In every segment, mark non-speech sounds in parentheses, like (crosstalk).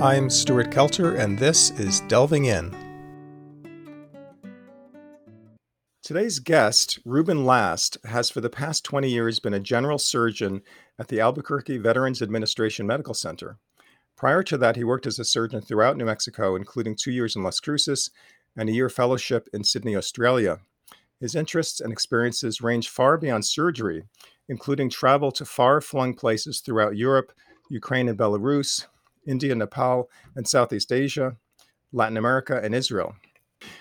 I'm Stuart Kelter, and this is Delving In. Today's guest, Reuben Last, has for the past 20 years been a general surgeon at the Albuquerque Veterans Administration Medical Center. Prior to that, he worked as a surgeon throughout New Mexico, including two years in Las Cruces and a year fellowship in Sydney, Australia. His interests and experiences range far beyond surgery, including travel to far flung places throughout Europe, Ukraine and Belarus, India, Nepal, and Southeast Asia, Latin America, and Israel.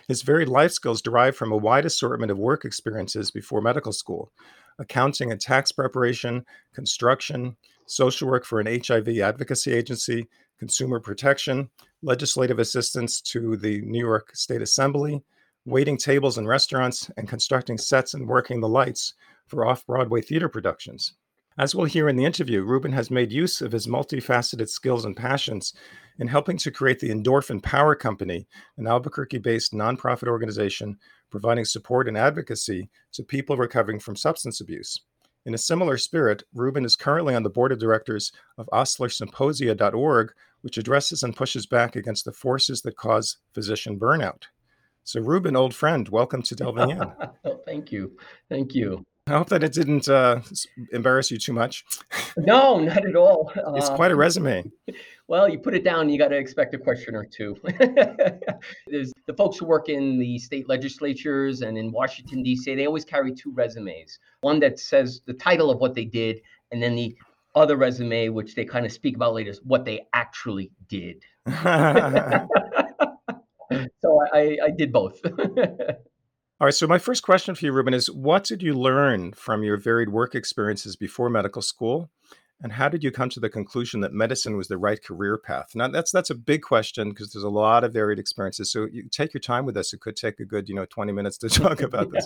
His varied life skills derive from a wide assortment of work experiences before medical school accounting and tax preparation, construction, social work for an HIV advocacy agency, consumer protection, legislative assistance to the New York State Assembly, waiting tables in restaurants, and constructing sets and working the lights for off Broadway theater productions. As we'll hear in the interview, Reuben has made use of his multifaceted skills and passions in helping to create the Endorphin Power Company, an Albuquerque based nonprofit organization providing support and advocacy to people recovering from substance abuse. In a similar spirit, Reuben is currently on the board of directors of OslerSymposia.org, which addresses and pushes back against the forces that cause physician burnout. So, Reuben, old friend, welcome to Delving (laughs) In. thank you. Thank you. I hope that it didn't uh, embarrass you too much. No, not at all. It's quite a resume. Well, you put it down, you got to expect a question or two. (laughs) There's the folks who work in the state legislatures and in Washington, D.C., they always carry two resumes one that says the title of what they did, and then the other resume, which they kind of speak about later, is what they actually did. (laughs) (laughs) so I, I did both. All right. So, my first question for you, Reuben, is what did you learn from your varied work experiences before medical school? And how did you come to the conclusion that medicine was the right career path? Now, that's that's a big question because there's a lot of varied experiences. So, you take your time with us. It could take a good, you know, 20 minutes to (laughs) talk (laughs) about this.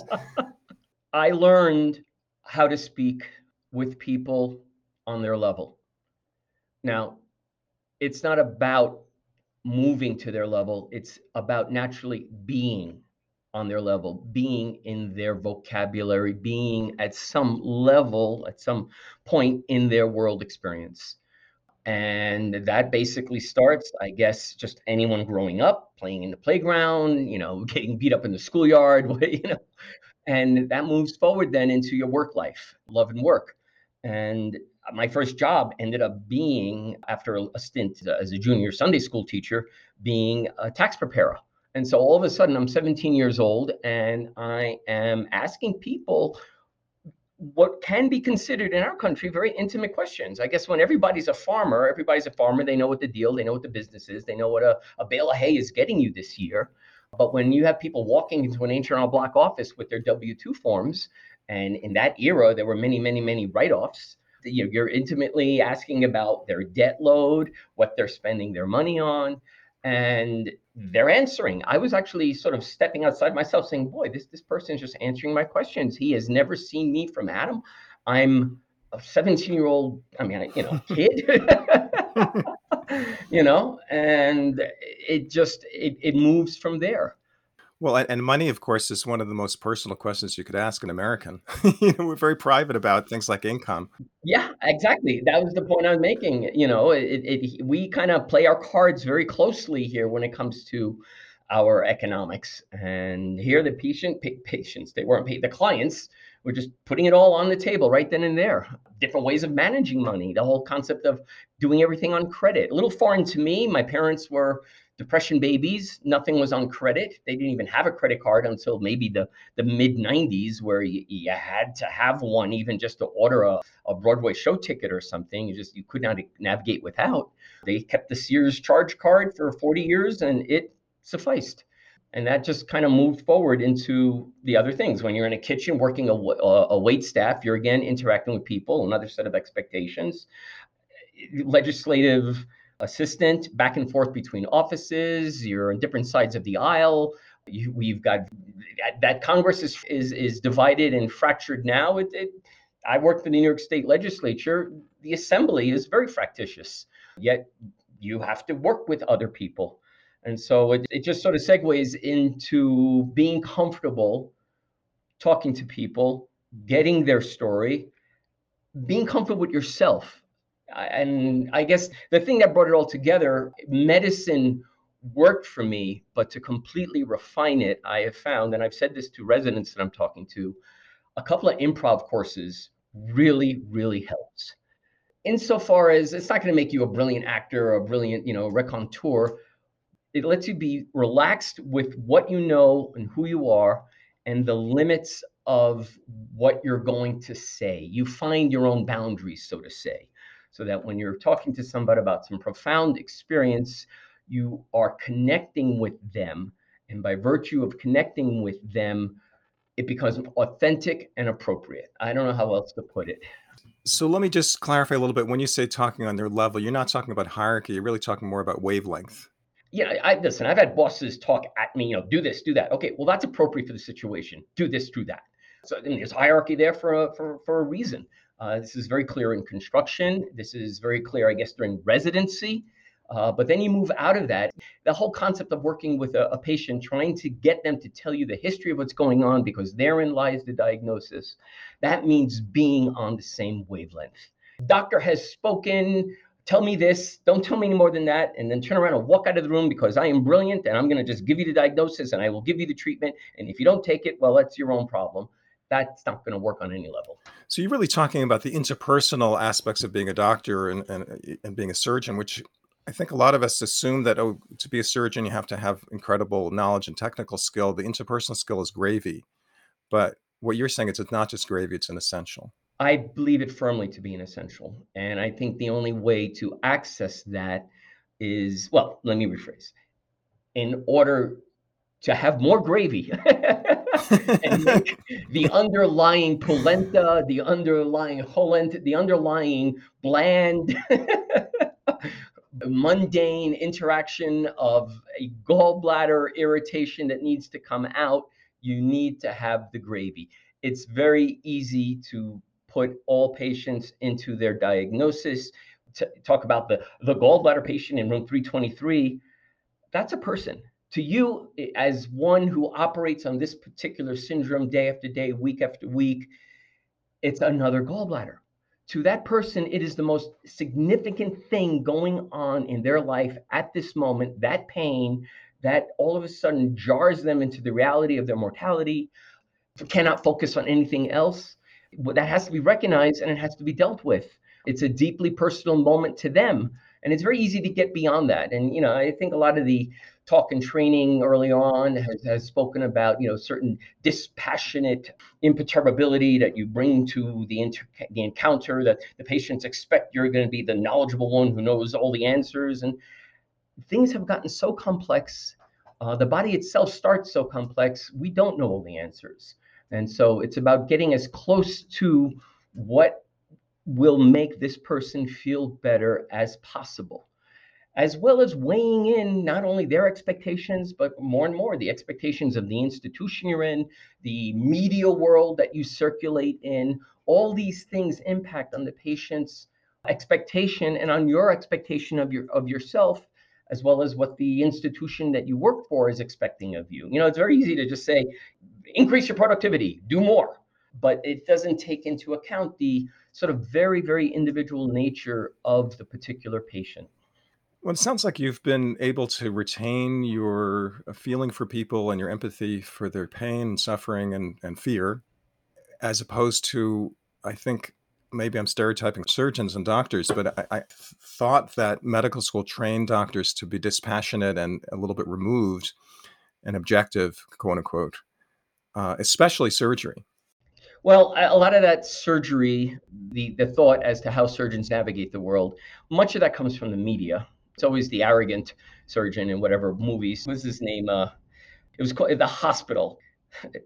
I learned how to speak with people on their level. Now, it's not about moving to their level, it's about naturally being on their level, being in their vocabulary, being at some level, at some point in their world experience. And that basically starts, I guess, just anyone growing up, playing in the playground, you know, (laughs) getting beat up in the schoolyard, (laughs) you know, and that moves forward then into your work life, love and work. And my first job ended up being, after a stint as a junior Sunday school teacher, being a tax preparer and so all of a sudden, I'm 17 years old and I am asking people what can be considered in our country very intimate questions. I guess when everybody's a farmer, everybody's a farmer, they know what the deal, they know what the business is, they know what a, a bale of hay is getting you this year. But when you have people walking into an H&R Block office with their W 2 forms, and in that era, there were many, many, many write offs. You know, you're intimately asking about their debt load, what they're spending their money on and hmm. they're answering. I was actually sort of stepping outside myself saying, boy, this, this person is just answering my questions. He has never seen me from Adam. I'm a 17 year old, I mean, you know, (laughs) kid, (laughs) you know, and it just, it, it moves from there. Well, and money, of course, is one of the most personal questions you could ask an American. (laughs) you know, we're very private about things like income. Yeah, exactly. That was the point I was making. You know, it, it, we kind of play our cards very closely here when it comes to our economics. And here, the patient patients they weren't paid. The clients were just putting it all on the table right then and there. Different ways of managing money. The whole concept of doing everything on credit. A little foreign to me. My parents were depression babies nothing was on credit. They didn't even have a credit card until maybe the, the mid 90s where you, you had to have one even just to order a, a broadway show ticket or something. You just you could not navigate without. They kept the sears charge card for 40 years and it sufficed. And that just kind of moved forward into the other things. When you're in a kitchen working a, a, wait staff you're again interacting with people another set of expectations. Legislative assistant back and forth between offices. You're on different sides of the aisle. You, we've got that, Congress is, is is divided and fractured now. It, it, I work for the New York State Legislature. The Assembly is very fractious. Yet you have to work with other people, and so it, it just sort of segues into being comfortable talking to people, getting their story, being comfortable with yourself And I guess the thing that brought it all together, medicine worked for me, but to completely refine it, I have found, and I've said this to residents that I'm talking to, a couple of improv courses really, really helps. Insofar as it's not going to make you a brilliant actor or a brilliant, you know, raconteur, it lets you be relaxed with what you know and who you are and the limits of what you're going to say. You find your own boundaries, so to say, so that when you're talking to somebody about some profound experience, you are connecting with them. And by virtue of connecting with them, it becomes authentic and appropriate. I don't know how else to put it. So let me just clarify a little bit. When you say talking on their level, you're not talking about hierarchy. You're really talking more about wavelength. Yeah, I listen. I've had bosses talk at me. You know, do this, do that. Okay, well, that's appropriate for the situation. Do this, do that. So there's hierarchy there for a, for for a reason. Uh, this is very clear in construction. This is very clear, I guess, during residency. Uh, but then you move out of that. The whole concept of working with a, a, patient, trying to get them to tell you the history of what's going on because therein lies the diagnosis, that means being on the same wavelength. Doctor has spoken, tell me this, don't tell me any more than that, and then turn around and walk out of the room because I am brilliant and I'm going to just give you the diagnosis and I will give you the treatment. And if you don't take it, well, that's your own problem. That's not going to work on any level. So you're really talking about the interpersonal aspects of being a doctor and, and, and being a surgeon, which I think a lot of us assume that oh, to be a surgeon you have to have incredible knowledge and technical skill. The interpersonal skill is gravy, but what you're saying is it's not just gravy; it's an essential. I believe it firmly to be an essential, and I think the only way to access that is well. Let me rephrase. In order to have more gravy (laughs) and the underlying polenta, the underlying cholent, the underlying bland (laughs) mundane interaction of a gallbladder irritation that needs to come out, you need to have the gravy. It's very easy to put all patients into their diagnosis. Talk about the, the gallbladder patient in room 323, that's a person. To you, eh, as one who operates on this particular syndrome day after day, week after week, it's another gallbladder to that person, it is the most significant thing going on in their life at this moment. That pain that all of a sudden jars them into the reality of their mortality, cannot focus on anything else. That has to be recognized and it has to be dealt with. It's a deeply personal moment to them. And it's very easy to get beyond that. And, you know, I think a lot of the talk and training early on has, has spoken about you know certain dispassionate imperturbability that you bring to the, inter- the encounter that the patients expect you're going to be the knowledgeable one who knows all the answers and things have gotten so complex uh, the body itself starts so complex we don't know all the answers and so it's about getting as close to what will make this person feel better as possible as well as weighing in not only their expectations, but more and more the expectations of the institution you're in, the media world that you circulate in. All these things impact on the patient's expectation and on your expectation of your of yourself as well as what the institution that you work for is expecting of you. You know, it's very easy to just say increase your productivity, do more, but it doesn't take into account the sort of very very individual nature of the particular patient. Well, it sounds like you've been able to retain your uh, feeling for people and your empathy for their pain and suffering and, and fear, as opposed to, I think, maybe I'm stereotyping surgeons and doctors, but I, I thought that medical school trained doctors to be dispassionate and a little bit removed and objective, quote unquote, uh, especially surgery. Well, a lot of that surgery, the, the thought as to how surgeons navigate the world, much of that comes from the media it's always the arrogant surgeon in whatever movies. What's his name? Uh, it was called The Hospital.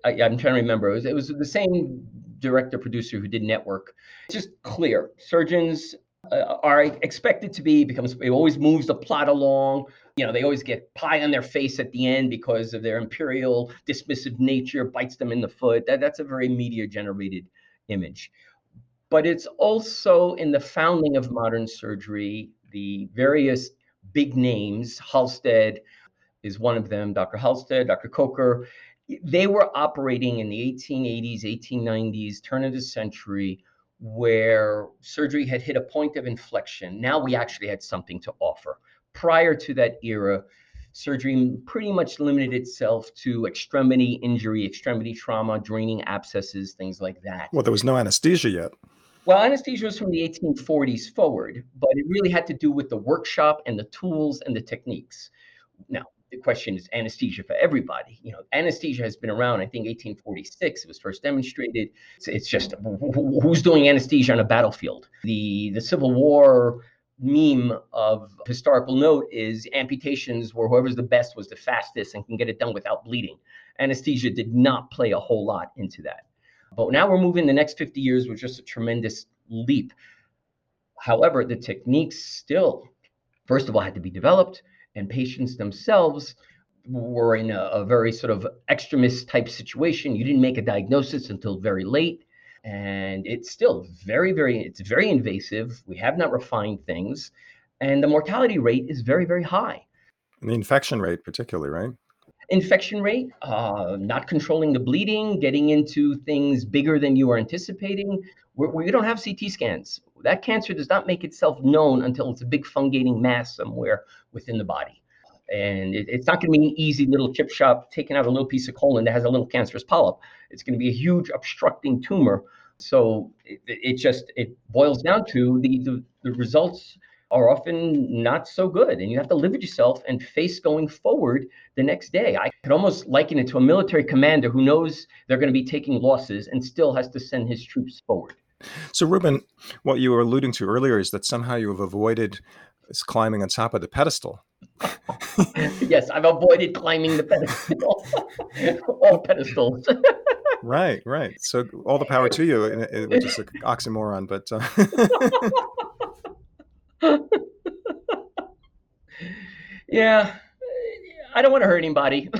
I, am trying to remember. It was, it was the same director producer who did Network. It's just clear. Surgeons Uh, are expected to be becomes it always moves the plot along. You know, they always get pie on their face at the end because of their imperial dismissive nature bites them in the foot. That, that's a very media generated image. But it's also in the founding of modern surgery, the various big names. Halsted is one of them, Dr. Halsted, Dr. Kocher. They were operating in the 1880s, 1890s, turn of the century where surgery had hit a point of inflection. Now we actually had something to offer. Prior to that era, surgery pretty much limited itself to extremity injury, extremity trauma, draining abscesses, things like that. Well, there was no anesthesia yet. Well, anesthesia was from the 1840s forward, but it really had to do with the workshop and the tools and the techniques. Now, the question is anesthesia for everybody. You know, anesthesia has been around. I think 1846 it was first demonstrated. It's, it's just who's doing anesthesia on a battlefield. The the Civil War meme of historical note is amputations where whoever's the best was the fastest and can get it done without bleeding. Anesthesia did not play a whole lot into that. But now we're moving the next 50 years with just a tremendous leap. However, the techniques still, first of all, had to be developed, and patients themselves were in a, a very sort of extremist type situation. You didn't make a diagnosis until very late and it's still very very it's very invasive we have not refined things and the mortality rate is very very high and the infection rate particularly right infection rate, uh, not controlling the bleeding, getting into things bigger than you were anticipating. Where, we don't have CT scans. That cancer does not make itself known until it's a big fungating mass somewhere within the body. And it, it's not going to be an easy little chip shop taking out a little piece of colon that has a little cancerous polyp. It's going to be a huge obstructing tumor. So it, it just it boils down to the, the, the results are often not so good. And you have to live with yourself and face going forward the next day. I could almost liken it to a military commander who knows they're going to be taking losses and still has to send his troops forward. So, Reuben, what you were alluding to earlier is that somehow you have avoided climbing on top of the pedestal. (laughs) yes, I've avoided climbing the pedestal, (laughs) all pedestals. (laughs) right, right. So, all the power to you, which is an oxymoron, but. Uh... yeah, I don't want to hurt anybody. (laughs)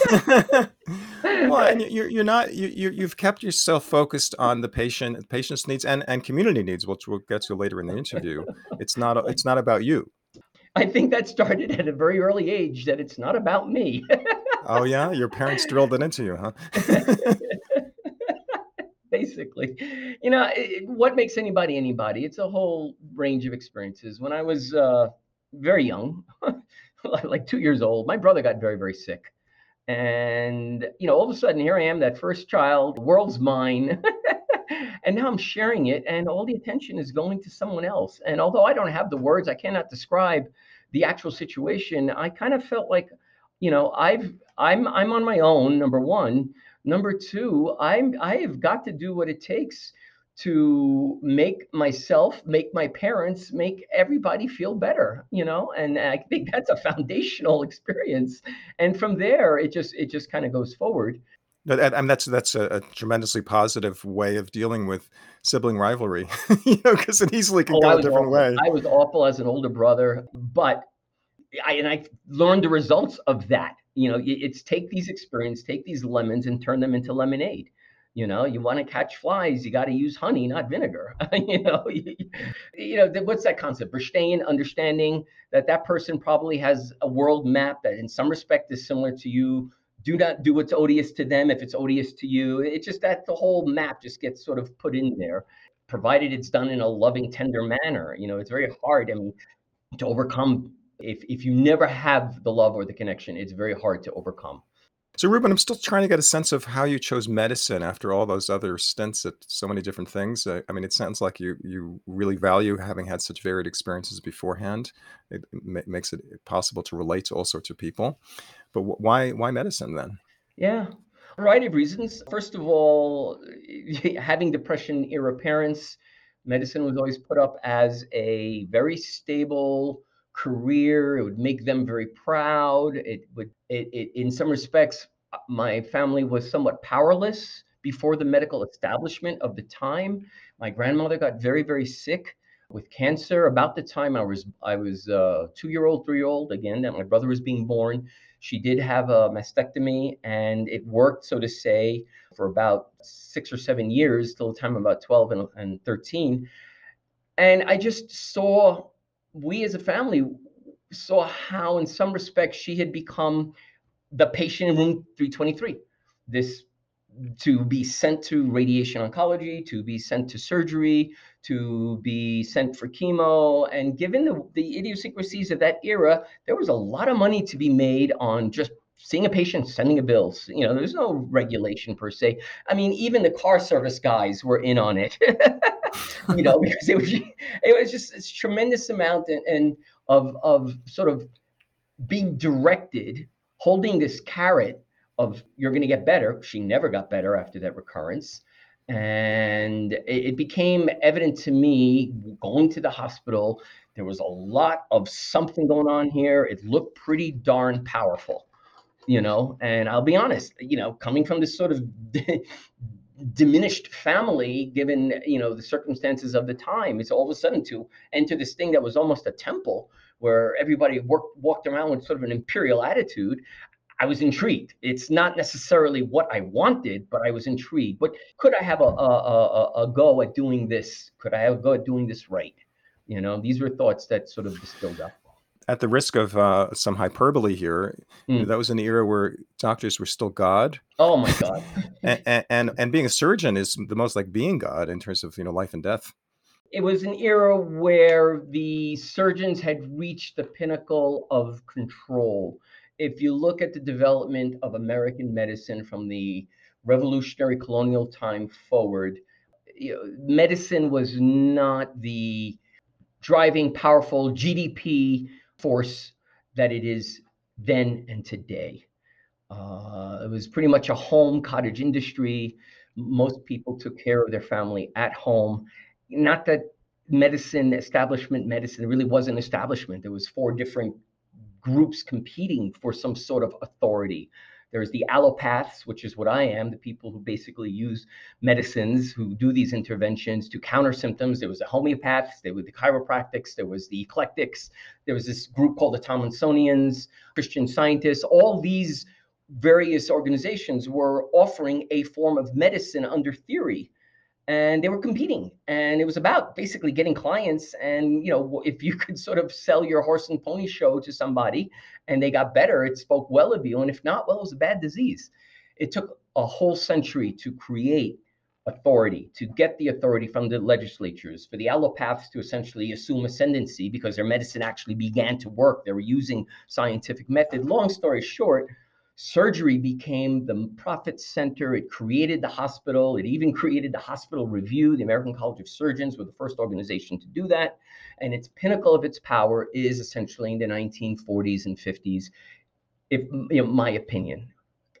(laughs) well, and you're you're not you you've kept yourself focused on the patient, the patient's needs, and and community needs, which we'll get to later in the interview. It's not (laughs) it's not about you. I think that started at a very early age. That it's not about me. oh yeah, your parents drilled it into you, huh? basically. You know, it, what makes anybody anybody? It's a whole range of experiences. When I was uh, very young, (laughs) like two years old, my brother got very, very sick. And, you know, all of a sudden, here I am, that first child, the world's mine. (laughs) and now I'm sharing it, and all the attention is going to someone else. And although I don't have the words, I cannot describe the actual situation. I kind of felt like, you know, I've I'm I'm on my own. Number one, Number two, I'm I have got to do what it takes to make myself, make my parents, make everybody feel better, you know? And I think that's a foundational (laughs) experience. And from there, it just it just kind of goes forward. I mean, that's that's a, a, tremendously positive way of dealing with sibling rivalry, (laughs) you know, because it easily can oh, go a different awful. way. I was awful as an older brother, but I and I learned the results of that you know it's take these experiences take these lemons and turn them into lemonade you know you want to catch flies you got to use honey not vinegar (laughs) you know? You, know what's that concept? Verstehen understanding that that person probably has a world map that in some respect is similar to you. Do not do what's odious to them if it's odious to you. It's just that the whole map just gets sort of put in there provided it's done in a loving tender manner. You know it's very hard i mean to overcome if if you never have the love or the connection, it's very hard to overcome. So, Reuben, I'm still trying to get a sense of how you chose medicine after all those other stints at so many different things. I, I mean, it sounds like you you really value having had such varied experiences beforehand. It, it makes it possible to relate to all sorts of people. But why why medicine then? Yeah, a variety of reasons. First of all, (laughs) having depression era parents, medicine was always put up as a very stable career. It would make them very proud. It would, it, it, in some respects, uh, my family was somewhat powerless before the medical establishment of the time. My grandmother got very, very sick with cancer about the time I was I was uh, two year old, three year old again that my brother was being born. She did have a mastectomy, and it worked, so to say, for about six or seven years till the time about 12 and, and 13. And I just saw we as a family saw how, in some respects, she had become the patient in room 323. This to be sent to radiation oncology, to be sent to surgery, to be sent for chemo. And given the, the idiosyncrasies of that era, there was a lot of money to be made on just seeing a patient, sending a bill. You know, there's no regulation per se. I mean, even the car service guys were in on it. (laughs) (laughs) you know, because it was it was just a tremendous amount and, and of of sort of being directed, holding this carrot of you're going to get better. She never got better after that recurrence. And it, it became evident to me going to the hospital, there was a lot of something going on here. It looked pretty darn powerful, you know. And I'll be honest, you know, coming from this sort of (laughs) diminished family given you know the circumstances of the time it's all of a sudden to enter this thing that was almost a temple where everybody worked walked around with sort of an imperial attitude I was intrigued. It's not necessarily what I wanted, but I was intrigued. But could I have a, a, a, a, go at doing this? Could I have a go at doing this right? You know, these were thoughts that sort of distilled up. At the risk of uh, some hyperbole here, mm. that was an era where doctors were still God. Oh my God! (laughs) and, and and being a surgeon is the most like being God in terms of you know life and death it was an era where the surgeons had reached the pinnacle of control if you look at the development of American medicine from the revolutionary colonial time forward, you know, medicine was not the driving, powerful GDP force that it is then and today. Uh, it was pretty much a home cottage industry. Most people took care of their family at home. Not that medicine, establishment medicine, really was an establishment. There was four different groups competing for some sort of authority. There's the allopaths, which is what I am, the people who basically use medicines, who do these interventions to counter symptoms. There was the homeopaths, there were the chiropractics, there was the eclectics, there was this group called the Tomlinsonians, Christian scientists. All these various organizations were offering a form of medicine under theory and they were competing and it was about basically getting clients and you know if you (laughs) could sort of sell your horse and pony show to somebody and they got better it spoke well of you and if not well it was a bad disease. It took a whole century to create authority to get the authority from the legislatures for the allopaths to essentially assume ascendancy because their medicine actually began to work. They were using scientific method. Long story short Surgery became the profit center. It created the hospital. It even created the Hospital Review. The American College of Surgeons were the first organization to do that. And its pinnacle of its power is essentially in the 1940s and 50s, if you know, my opinion.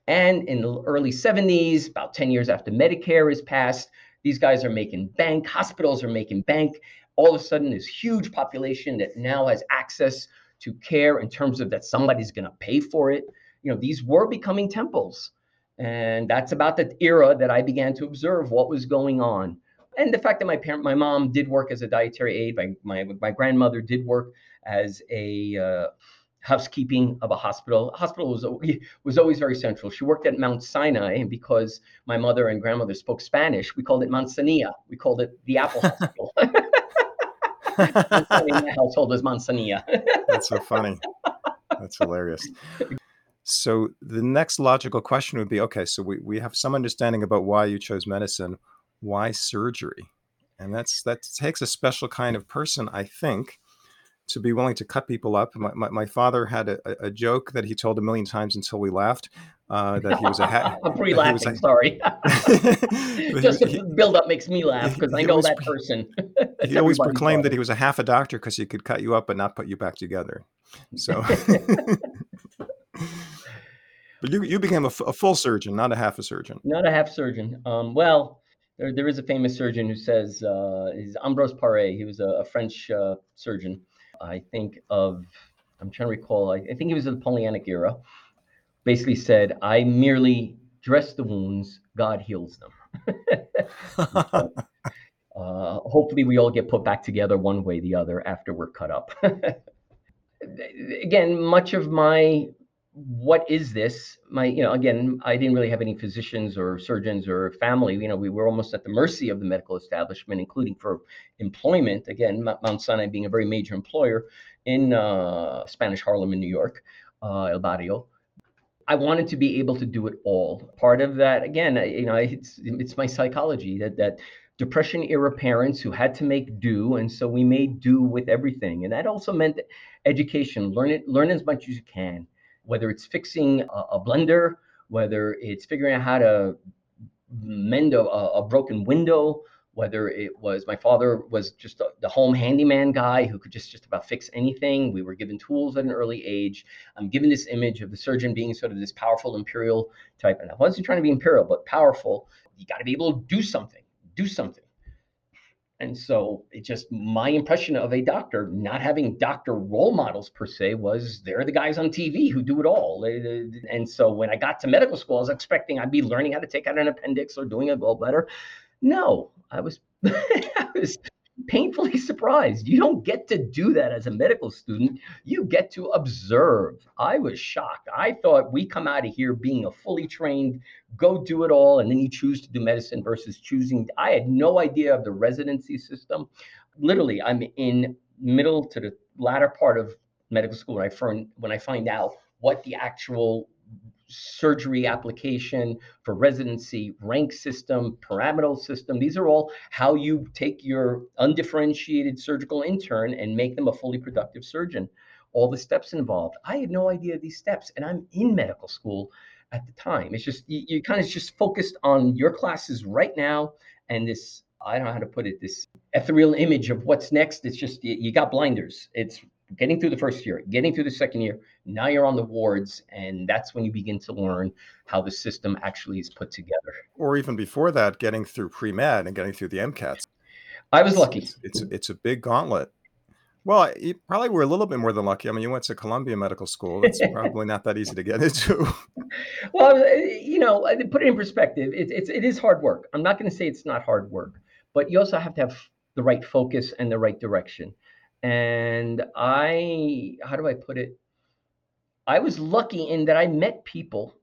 And in the early 70s, about 10 years after Medicare is passed, these guys are making bank, hospitals are making bank. All of a sudden, this huge population that now has access to care in terms of that somebody's going to pay for it you know, these were becoming temples. And that's about the era that I began to observe what was going on. And the fact that my parent, my mom did work as a dietary aide, my, my, my grandmother did work as a uh, housekeeping of a hospital. Hospital was, (laughs) was always very central. She worked at Mount Sinai, and because my mother and grandmother spoke Spanish, we called it Manzanilla. We called it the Apple Hospital. (laughs) my household was Manzanilla. That's so funny. That's hilarious. (laughs) So the next logical question would be okay, so we, we have some understanding about why you chose medicine. Why surgery? And that's that takes a special kind of person, I think, to be willing to cut people up. My, my, my father had a, a, joke that he told a million times until we laughed. Uh, that he was a ha- (laughs) I'm pre laughing. Sorry, (laughs) just he, the build up makes me laugh because I know always, that person. (laughs) he always proclaimed that he was a half a doctor because he could cut you up but not put you back together. So but you, you became a, f- a full surgeon, not a half a surgeon. Not a half surgeon. Um, well, there, there is a famous surgeon who says, uh, is Ambroise Paré. He was a, a French uh, surgeon. I think of, I'm trying to recall, I, I think he was in the Napoleonic era. Basically said, I merely dress the wounds, God heals them. (laughs) uh, hopefully, we all get put back together one way or the other after we're cut up. (laughs) Again, much of my what is this? My, you know, again, I didn't really have any physicians or surgeons or family. You know, we were almost at the mercy of the medical establishment, including for employment. Again, Mount Sinai being a very major employer in uh, Spanish Harlem in New York, uh, El Barrio. I wanted to be able to do it all. Part of that, again, you know, it's it's my psychology that that depression era parents who had to make do and so we made do with everything and that also meant education learn it learn as much as you can whether it's fixing a, a blender whether it's figuring out how to mend a, a broken window whether it was my father was just a, the home handyman guy who could just just about fix anything. We were given tools at an early age. I'm given this image of the surgeon being sort of this powerful imperial type and i wasn't trying to be imperial but powerful. You got to be able to do something do something. And so it just my impression of a doctor not having doctor role models per se was they're the guys on TV who do it all. And so when I got to medical school, I was expecting I'd be learning how to take out an appendix or doing a gallbladder. No, I was (laughs) I was painfully (laughs) surprised. You don't get to do that as a medical student. You get to observe. I was shocked. I thought we come out of here being a fully trained, go do it all, and then you choose to do medicine versus choosing. I had no idea of the residency system. Literally, I'm in middle to the latter part of medical school when I find when I find out what the actual surgery application for residency, rank system, pyramidal system. These are all how you take your undifferentiated surgical intern and make them a fully productive surgeon. All the steps involved. I had no idea these steps, and I'm in medical school at the time. It's just you, you kind of just focused on your classes right now and this I don't know how to put it, this ethereal image of what's next. It's just you, you got blinders. It's getting through the first year, getting through the second year. Now you're on the wards, and that's when you begin to learn how the system actually is put together. Or even before that, getting through pre med and getting through the MCATs. I was lucky. It's, it's it's a big gauntlet. Well, you probably were a little bit more than lucky. I mean, you went to Columbia Medical School. It's (laughs) probably not that easy to get into. well, uh, you know, uh, put it in perspective. It, it's it is hard work. I'm not going to say it's not hard work, but you also have to have the right focus and the right direction. And I, how do I put it? I was lucky in that I met people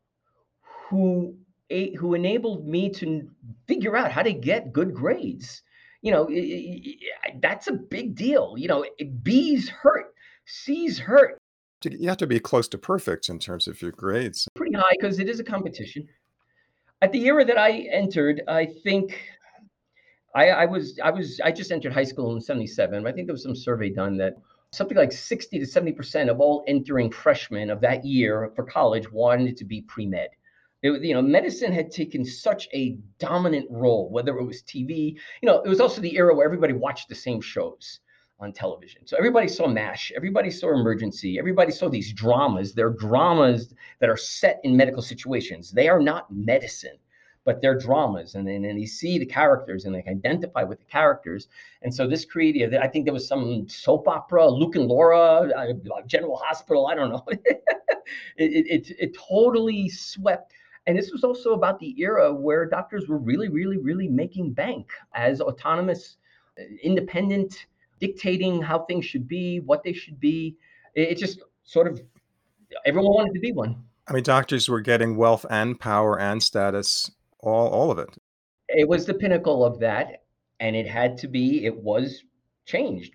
who who enabled me to figure out how to get good grades. You know, that's a big deal. You know, B's hurt, C's hurt. You have to be close to perfect in terms of your grades. Pretty high because it is a competition. At the era that I entered, I think I, I was I was I just entered high school in '77. I think there was some survey done that something like 60 to 70 percent of all entering freshmen of that year for college wanted to be pre-med. It, you know, medicine had taken such a dominant role, whether it was TV. You know, it was also the era where everybody watched the same shows on television. So everybody saw MASH, everybody saw Emergency, everybody saw these dramas. They're dramas that are set in medical situations. They are not medicine but they're dramas and, and, and you see the characters and they identify with the characters. And so this created i think there was some soap opera luke and laura uh, general hospital i don't know. (laughs) It, it, it, it totally swept. And this was also about the era where doctors were really really really making bank as autonomous uh, independent dictating how things should be what they should be. It, it just sort of everyone wanted to be one. I mean, doctors were getting wealth and power and status all all of it. It was the pinnacle of that, and it had to be. It was changed.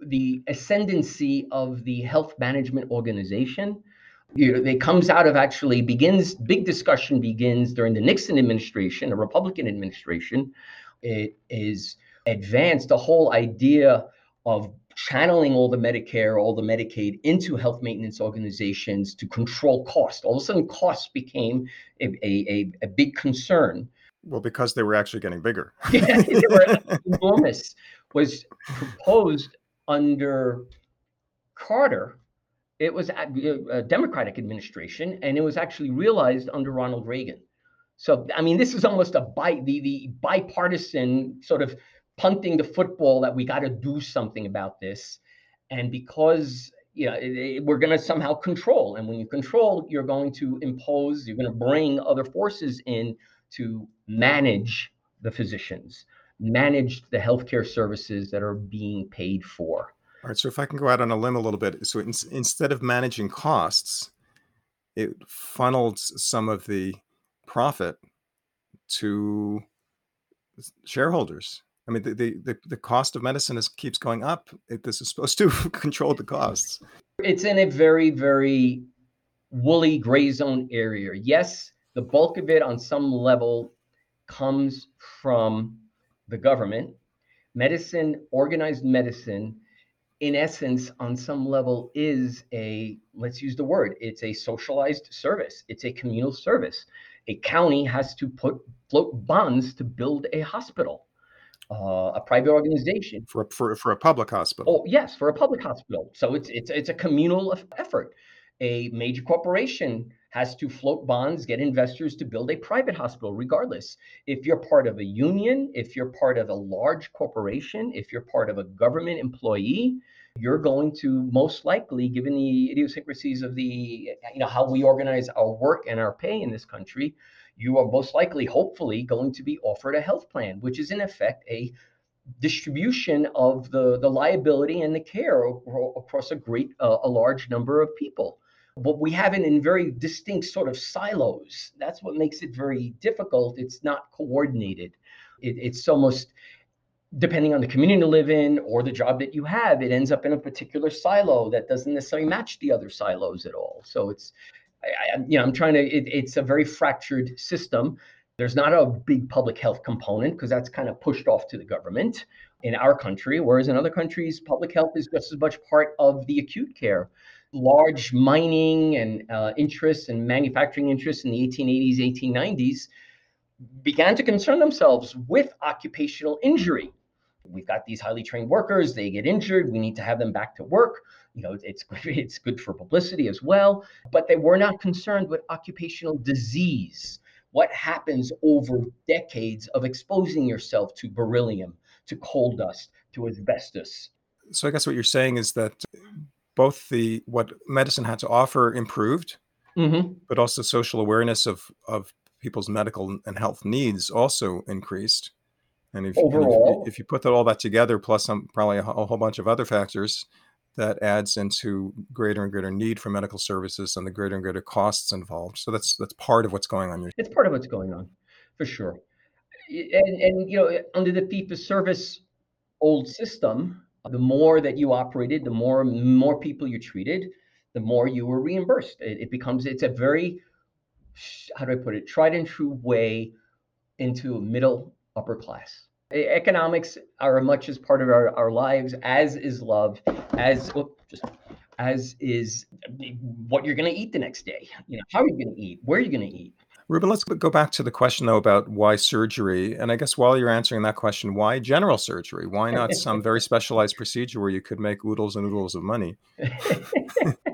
The ascendancy of the health management organization. You know, it comes out of actually begins big discussion begins during the Nixon administration, a Republican administration. It is advanced the whole idea of channeling all the Medicare, all the Medicaid into health maintenance organizations to control cost. All of a sudden, costs became a, a, a big concern. Well, because they were actually getting bigger. (laughs) yeah, they were enormous. Was proposed under Carter. It was a, a Democratic administration, and it was actually realized under Ronald Reagan. So, I mean, this is almost a bi- the, the bipartisan sort of punting the football that we got to do something about this. And because you know, it, it, we're going to somehow control. And when you control, you're going to impose, you're going to bring other forces in to manage the physicians, manage the healthcare services that are being paid for. All right. So if I can go out on a limb a little bit, so in, instead of managing costs, it funneled some of the profit to shareholders I mean, the, the, the cost of medicine is, keeps going up. It, this is supposed to (laughs) control the costs. It's in a very, very woolly gray zone area. Yes, the bulk of it on some level comes from the government. Medicine, organized medicine, in essence, on some level, is a, let's use the word, it's a socialized service, it's a communal service. A county has to put float bonds to build a hospital. Uh, a private organization for, for for a public hospital. Oh yes, for a public hospital. So it's it's it's a communal effort. A major corporation has to float bonds, get investors to build a private hospital, regardless. If you're part of a union, if you're part of a large corporation, if you're part of a government employee, you're going to most likely, given the idiosyncrasies of the, you know, how we organize our work and our pay in this country, you are most likely, hopefully, going to be offered a health plan, which is in effect a distribution of the, the liability and the care across a great, uh, a large number of people but we have it in very distinct sort of silos. That's what makes it very difficult. It's not coordinated. It, it's almost depending on the community you live in or the job that you have, it ends up in a particular silo that doesn't necessarily match the other silos at all. So it's, I, you know, I'm trying to. It, it's a very fractured system. There's not a big public health component because that's kind of pushed off to the government in our country, whereas in other countries, public health is just as much part of the acute care large mining and uh, interests and manufacturing interests in the 1880s, 1890s began to concern themselves with occupational injury. We've got these highly trained workers, they get injured, we need to have them back to work. You know, it's (laughs) it's good for publicity as well, but they were not concerned with occupational disease. What happens over decades of exposing yourself to beryllium, to coal dust, to asbestos? So I guess what you're saying is that both the what medicine had to offer improved, mm-hmm. but also social awareness of of people's medical and health needs also increased. And if, Overall, and if, if, you put that, all that together, plus some probably a, a, whole bunch of other factors, that adds into greater and greater need for medical services and the greater and greater costs involved. So that's that's part of what's going on. It's part of what's going on, for sure. And and you know, under the fee for service old system, the more that you operated, the more more people you treated, the more you were reimbursed. It, it becomes it's a very how do I put it tried and true way into a middle upper class. Economics are much as part of our, our lives as is love, as just as is what you're going to eat the next day. You know, how are you going to eat? Where are you going to eat? Reuben, let's go back to the question though about why surgery. And I guess while you're answering that question, why general surgery? Why not some very (laughs) specialized procedure where you could make oodles and oodles of money? (laughs)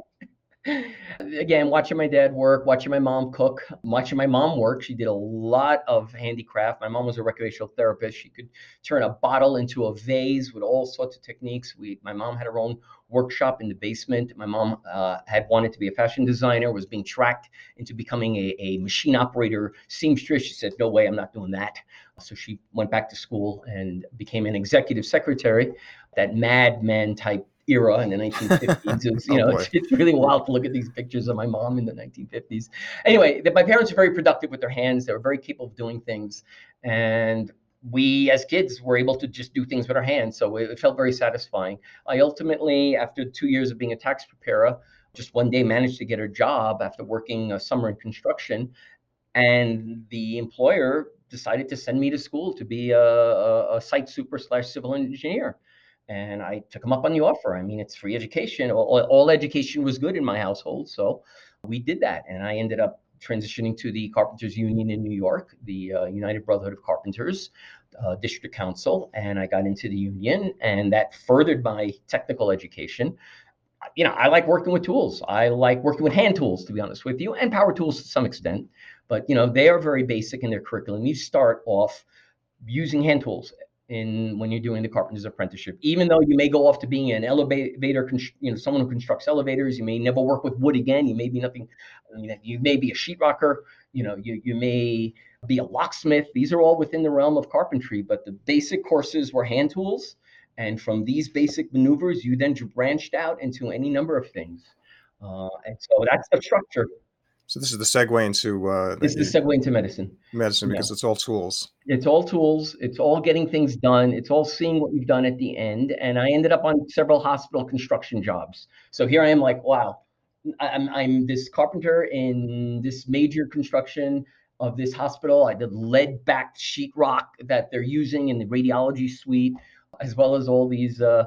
again, watching my dad work, watching my mom cook, watching my mom work. She did a lot of handicraft. My mom was a recreational therapist. She could turn a bottle into a vase with all sorts of techniques. We, my mom had her own workshop in the basement. My mom uh, had wanted to be a fashion designer, was being tracked into becoming a, a machine operator seamstress. She said, No way, I'm not doing that. So she went back to school and became an executive secretary, that Mad Men type era in the 1950s. It was, (laughs) oh, you oh, know, it's, it's, really wild to look at these pictures of my mom in the 1950s. Anyway, the, my parents were very productive with their hands. They were very capable of doing things. And we as kids were able to just do things with our hands. So it, it felt very satisfying. I ultimately, after two years of being a tax preparer, just one day managed to get a job after working a summer in construction. And the employer decided to send me to school to be a, a, a site super slash civil engineer and I took him up on the offer. I mean, it's free education. All, all, education was good in my household, so we did that, and I ended up transitioning to the Carpenters Union in New York, the uh, United Brotherhood of Carpenters uh, District Council, and I got into the union, and that furthered my technical education. You know, I like working with tools. I like working with hand tools, to be honest with you, and power tools to some extent. But you know, they are very basic in their curriculum. You start off using hand tools in when you're doing the carpenter's apprenticeship. Even though you may go off to being an elevator, you know, someone who constructs elevators, you may never work with wood again. You may be nothing. You may be a sheetrocker. You know, you you may be a locksmith. These are all within the realm of carpentry. But the basic courses were hand tools, and from these basic maneuvers, you then branched out into any number of things. Uh, and so that's the structure. So this is the segue into uh, this is the segue into medicine. Medicine because yeah. it's all tools. It's all tools. It's all getting things done. It's all seeing what you've done at the end. And I ended up on several hospital construction jobs. So here I am, like, wow, I'm, I'm this carpenter in this major construction of this hospital. I did lead backed sheetrock that they're using in the radiology suite, as well as all these uh,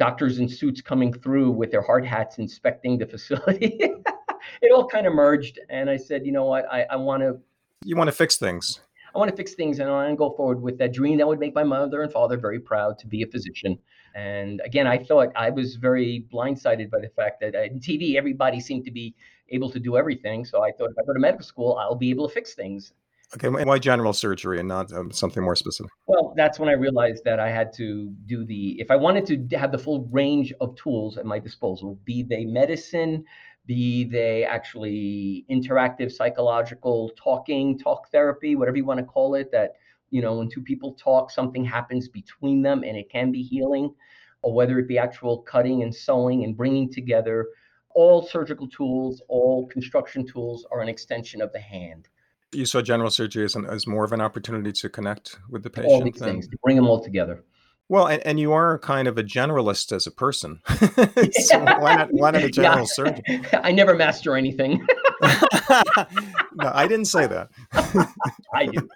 doctors in suits coming through with their hard hats inspecting the facility. (laughs) it all kind of merged. And I said, you know what? I, I want to. You want to fix things. I want to fix things and I want to go forward with that dream that would make my mother and father very proud to be a physician. And again, I thought I was very blindsided by the fact that in TV, everybody seemed to be able to do everything. So I thought if I go to medical school, I'll be able to fix things. Okay, why general surgery and not um, something more specific? Well, that's when I realized that I had to do the, if I wanted to have the full range of tools at my disposal, be they medicine, be they actually interactive psychological talking, talk therapy, whatever you want to call it, that, you know, when two people talk, something happens between them and it can be healing, or whether it be actual cutting and sewing and bringing together. All surgical tools, all construction tools are an extension of the hand you saw general surgery as, an, as more of an opportunity to connect with the patient. All these and, things to bring them all together. Well, and, and you are kind of a generalist as a person. (laughs) (laughs) so why not? Why not a general yeah. surgeon? (laughs) I never master anything. no, I didn't say that. I do.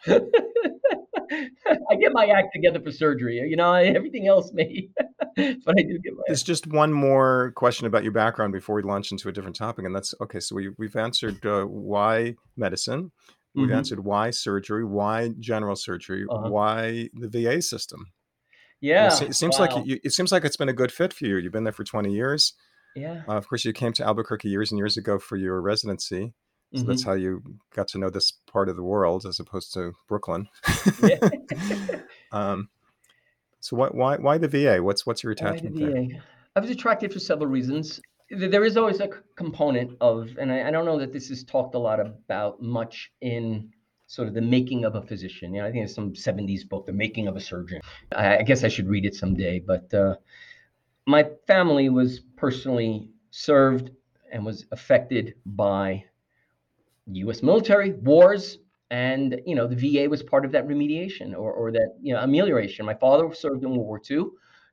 I get my act together for surgery. You know, everything else may, but I do get my. There's just one more question about your background before we launch into a different topic, and that's okay. So we we've answered uh, why medicine, We've mm-hmm. answered why surgery, why general surgery, uh-huh. why the VA system. Yeah, it, seems wow. like you, it seems like it's been a good fit for you. You've been there for 20 years. Yeah. Uh, of course, you came to Albuquerque years and years ago for your residency. So mm-hmm. that's how you got to know this part of the world as opposed to Brooklyn. (laughs) (laughs) um, so why, why why the VA? What's what's your attachment there? I was attracted for several reasons there is always a component of, and I, I, don't know that this is talked a lot about much in sort of the making of a physician. You know, I think it's some 70s book, The Making of a Surgeon. I, I guess I should read it someday. But uh, my family was personally served and was affected by U.S. military wars, and you know the VA was part of that remediation or, or that you know amelioration. My father served in World War II.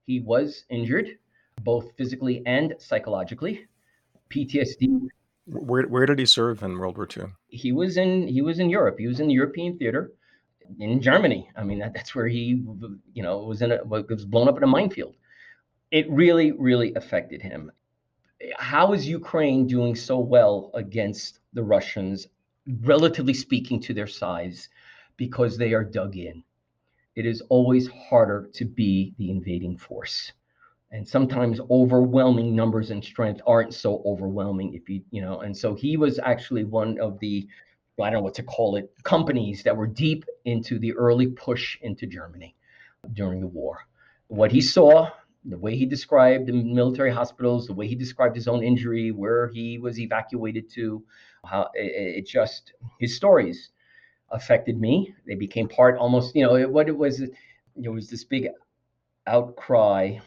He was injured both physically and psychologically. PTSD. Where where did he serve in World War II? He was in he was in Europe. He was in the European theater in Germany. I mean that, that's where he you know was in a was blown up in a minefield. It really really affected him. How is Ukraine doing so well against the Russians, relatively speaking to their size, because they are dug in? It is always harder to be the invading force and sometimes overwhelming numbers and strength aren't so overwhelming if you you know and so he was actually one of the i don't know what to call it companies that were deep into the early push into germany during the war. What he saw the way he described the military hospitals the way he described his own injury where he was evacuated to how it, it just his stories affected me. They became part almost you know what it was it was this big outcry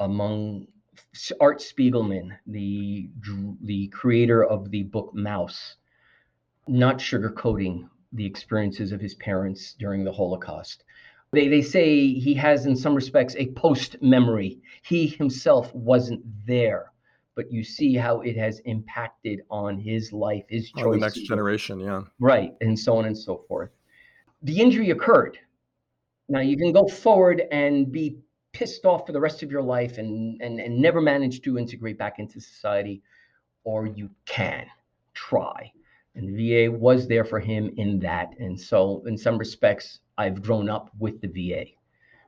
among Art Spiegelman, the the creator of the book Maus, not sugarcoating the experiences of his parents during the Holocaust. They, they say he has, in some respects, a post memory. He himself wasn't there, but you see how it has impacted on his life, his choices. Oh, the next generation, yeah. Right, and so on and so forth. The injury occurred. Now you can go forward and be pissed off for the rest of your life and, and, and never manage to integrate back into society, or you can try. And the VA was there for him in that. And so, in some respects, I've grown up with the VA.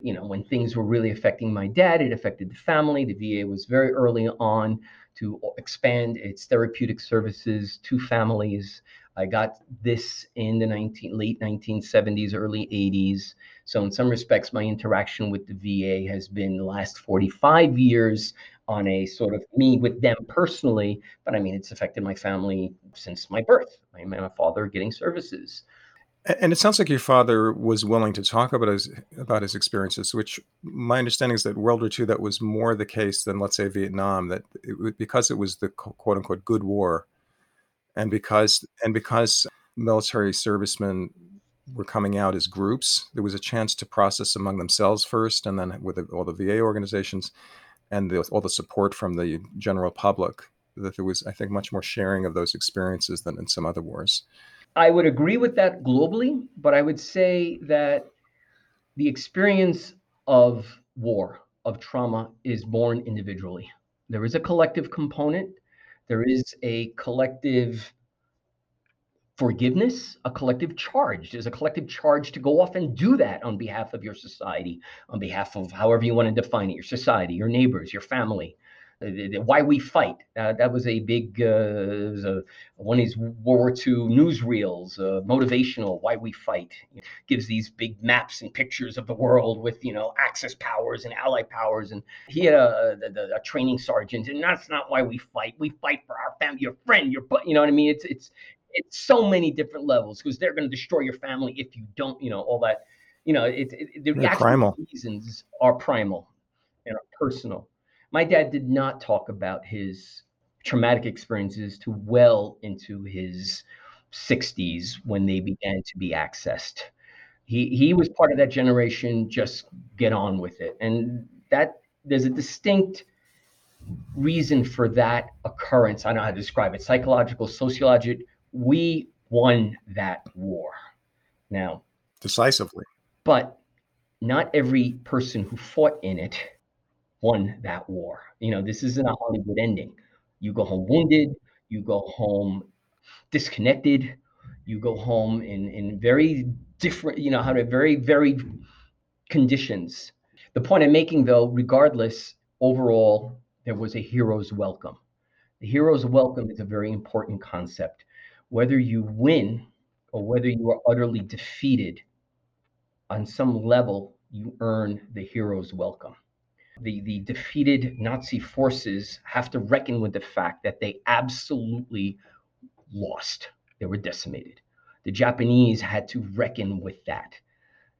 You know, when things were really affecting my dad, it affected the family. The VA was very early on to expand its therapeutic services to families. I got this in the 19, late 1970s, early 80s. So, in some respects, my interaction with the VA has been the last 45 years on a sort of me with them personally. But I mean, it's affected my family since my birth. I my father getting services. And it sounds like your father was willing to talk about his about his experiences, which my understanding is that World War II that was more the case than let's say Vietnam. That it, because it was the quote unquote good war, and because and because military servicemen were coming out as groups, there was a chance to process among themselves first, and then with all the VA organizations and the, all the support from the general public that there was, I think, much more sharing of those experiences than in some other wars. I would agree with that globally, but I would say that the experience of war, of trauma, is born individually. There is a collective component, there is a collective forgiveness, a collective charge. There's a collective charge to go off and do that on behalf of your society, on behalf of however you want to define it your society, your neighbors, your family. Uh, why we fight. Uh, that was a big uh, was a, one of these World War II newsreels, uh, motivational. Why we fight it gives these big maps and pictures of the world with you know Axis powers and Allied powers. And he had a, a, a training sergeant, and that's not why we fight. We fight for our family, your friend, your you know what I mean. It's it's it's so many different levels because they're going to destroy your family if you don't. You know all that. You know it, it, the primal reasons are primal and are personal my dad did not talk about his traumatic experiences to well into his 60s when they began to be accessed. He he was part of that generation. Just get on with it, and that there's a distinct reason for that occurrence. I don't know how to describe it. Psychological, sociological. We won that war. Now, decisively. But not every person who fought in it won that war. You know, this isn't a mm-hmm. Hollywood ending. You go home wounded, you go home disconnected, you go home in, in very different, you know, how to very, very conditions. The point I'm making, though, regardless, overall, there was a hero's welcome. The hero's welcome is a very important concept. Whether you win or whether you are utterly defeated, on some level, you earn the hero's welcome the, the defeated Nazi forces have to reckon with the fact that they absolutely lost. They were decimated. The Japanese had to reckon with that.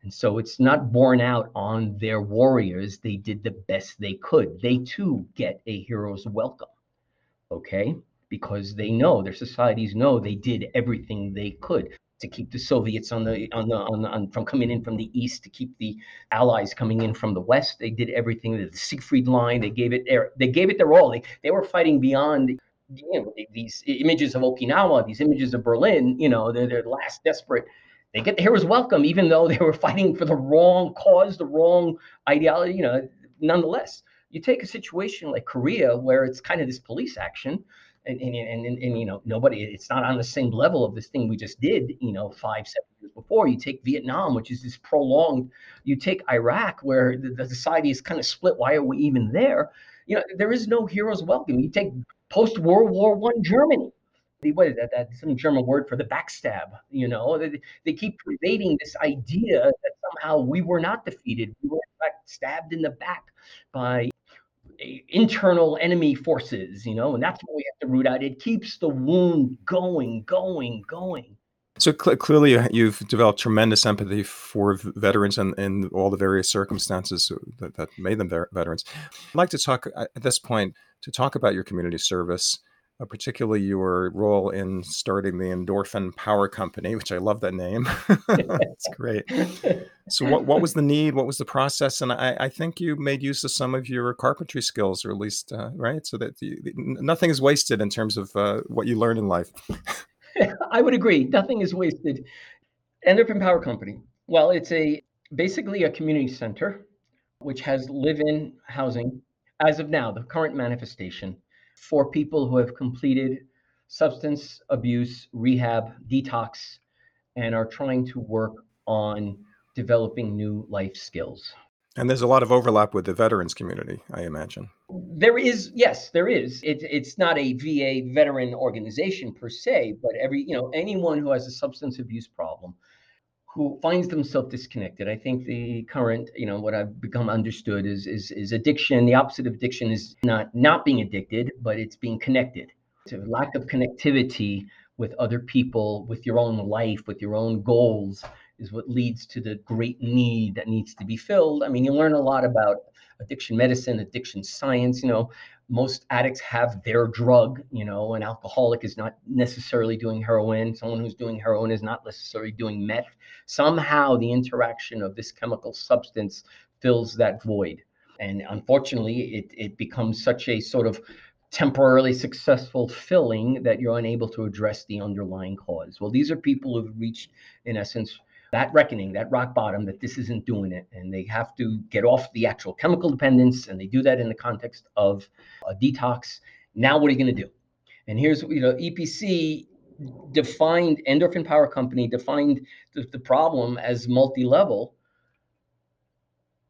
And so it's not borne out on their warriors. They did the best they could. They too get a hero's welcome. Okay? Because they know, their societies know they did everything they could to keep the Soviets on the on the on, on from coming in from the east, to keep the Allies coming in from the west. They did everything. The Siegfried Line. They gave it their they gave it their all. They they were fighting beyond. You know, these images of Okinawa, these images of Berlin, you know, they're their last desperate. They get the heroes welcome, even though they were fighting for the wrong cause, the wrong ideology. You know, nonetheless, you take a situation like Korea, where it's kind of this police action and, and, and, and, and, you know nobody it's not on the same level of this thing we just did you know five seven years before. You take vietnam which is this prolonged you take iraq where the, the society is kind of split. Why are we even there? You know there is no hero's welcome. You take post world war one germany. The what is that, that some german word for the backstab you know? They, they keep pervading this idea that somehow we were not defeated. We were in fact stabbed in the back by internal enemy forces, you know, and that's what we have to root out. It keeps the wound going, going, going. So cl- clearly, you've developed tremendous empathy for veterans and, and all the various circumstances that, that made them veterans. I'd like to talk at this point to talk about your community service uh, particularly your role in starting the Endorphin Power Company, which I love that name. (laughs) It's great. So, what, what was the need? What was the process? And I, I think you made use of some of your carpentry skills, or at least, uh, right? So that you, nothing is wasted in terms of uh, what you learn in life. (laughs) I would agree. Nothing is wasted. Endorphin Power Company. Well, it's a basically a community center which has live-in housing as of now, the current manifestation for people who have completed substance abuse rehab detox and are trying to work on developing new life skills. And there's a lot of overlap with the veterans community, I imagine. There is, yes, there is. It, it's not a VA veteran organization per se, but every, you know, anyone who has a substance abuse problem who finds themselves disconnected. I think the current, you know, what I've become understood is is is addiction. The opposite of addiction is not not being addicted, but it's being connected. It's a lack of connectivity with other people, with your own life, with your own goals is what leads to the great need that needs to be filled. I mean, you learn a lot about addiction medicine, addiction science, you know, most addicts have their drug, you know, an alcoholic is not necessarily doing heroin. Someone who's doing heroin is not necessarily doing meth. Somehow the interaction of this chemical substance fills that void. And unfortunately, it, it becomes such a sort of temporarily successful filling that you're unable to address the underlying cause. Well, these are people who've reached, in essence, that reckoning, that rock bottom, that this isn't doing it. And they have to get off the actual chemical dependence. And they do that in the context of a detox. Now, what are you going to do? And here's, you know, EPC defined, Endorphin Power Company defined the, the problem as multi level.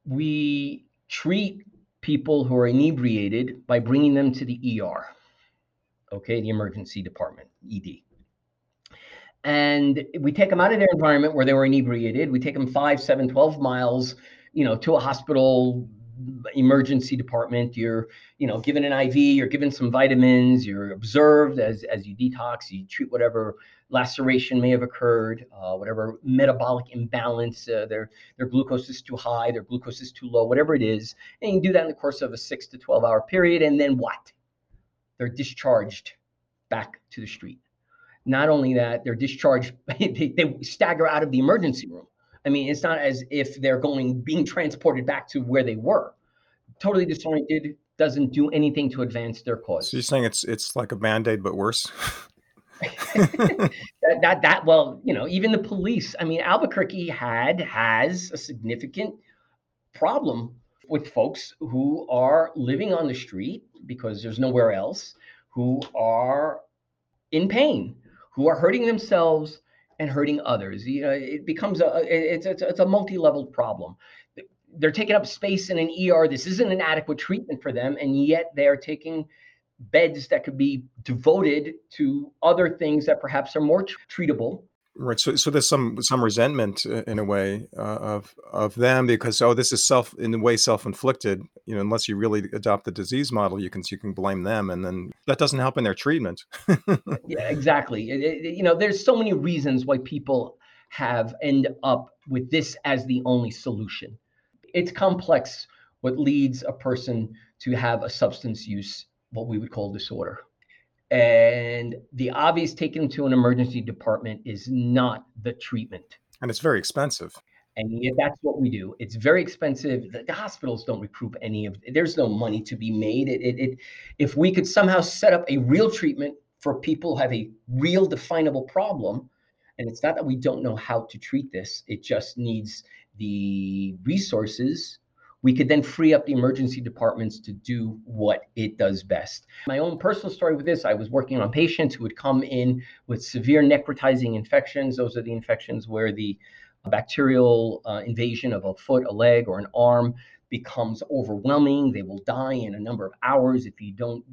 We treat people who are inebriated by bringing them to the ER, okay, the emergency department, ED. And we take them out of their environment where they were inebriated. We take them five, seven, 12 miles, you know, to a hospital emergency department. You're, you know, given an IV, you're given some vitamins, you're observed as, as you detox, you treat whatever laceration may have occurred, uh, whatever metabolic imbalance, uh, their their glucose is too high, their glucose is too low, whatever it is, and you do that in the course of a six to twelve hour period, and then what? They're discharged back to the street. Not only that, they're discharged, (laughs) they, they stagger out of the emergency room. I mean, it's not as if they're going being transported back to where they were. Totally disoriented, doesn't do anything to advance their cause. So you're saying it's it's like a band-aid but worse? (laughs) that, that that well, you know, even the police. I mean, Albuquerque had has a significant problem with folks who are living on the street because there's nowhere else, who are in pain, who are hurting themselves and hurting others. You know, it becomes a it's it's, it's a multi-level problem. They're taking up space in an ER. This isn't an adequate treatment for them, and yet they are taking beds that could be devoted to other things that perhaps are more treatable right so, so there's some some resentment uh, in a way uh, of of them because oh this is self in a way self-inflicted you know unless you really adopt the disease model you can you can blame them and then that doesn't help in their treatment (laughs) yeah exactly it, it, you know there's so many reasons why people have end up with this as the only solution it's complex what leads a person to have a substance use what we would call disorder. And the obvious taken to an emergency department is not the treatment. And it's very expensive. And yet that's what we do. It's very expensive. The, the hospitals don't recoup any of there's no money to be made. It, it, it if we could somehow set up a real treatment for people who have a real definable problem, and it's not that we don't know how to treat this, it just needs the resources we could then free up the emergency departments to do what it does best. My own personal story with this I was working on patients who would come in with severe necrotizing infections. Those are the infections where the bacterial uh, invasion of a foot, a leg, or an arm becomes overwhelming. They will die in a number of hours if you don't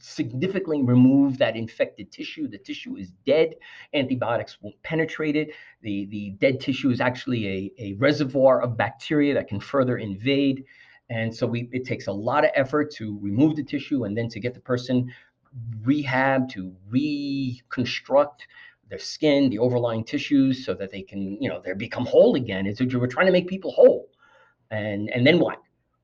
significantly remove that infected tissue. The tissue is dead. Antibiotics won't penetrate it. The, the dead tissue is actually a, a reservoir of bacteria that can further invade. And so we, it takes a lot of effort to remove the tissue and then to get the person rehab, to reconstruct their skin, the overlying tissues, so that they can, you know, they become whole again. It's we're trying to make people whole. And and then what?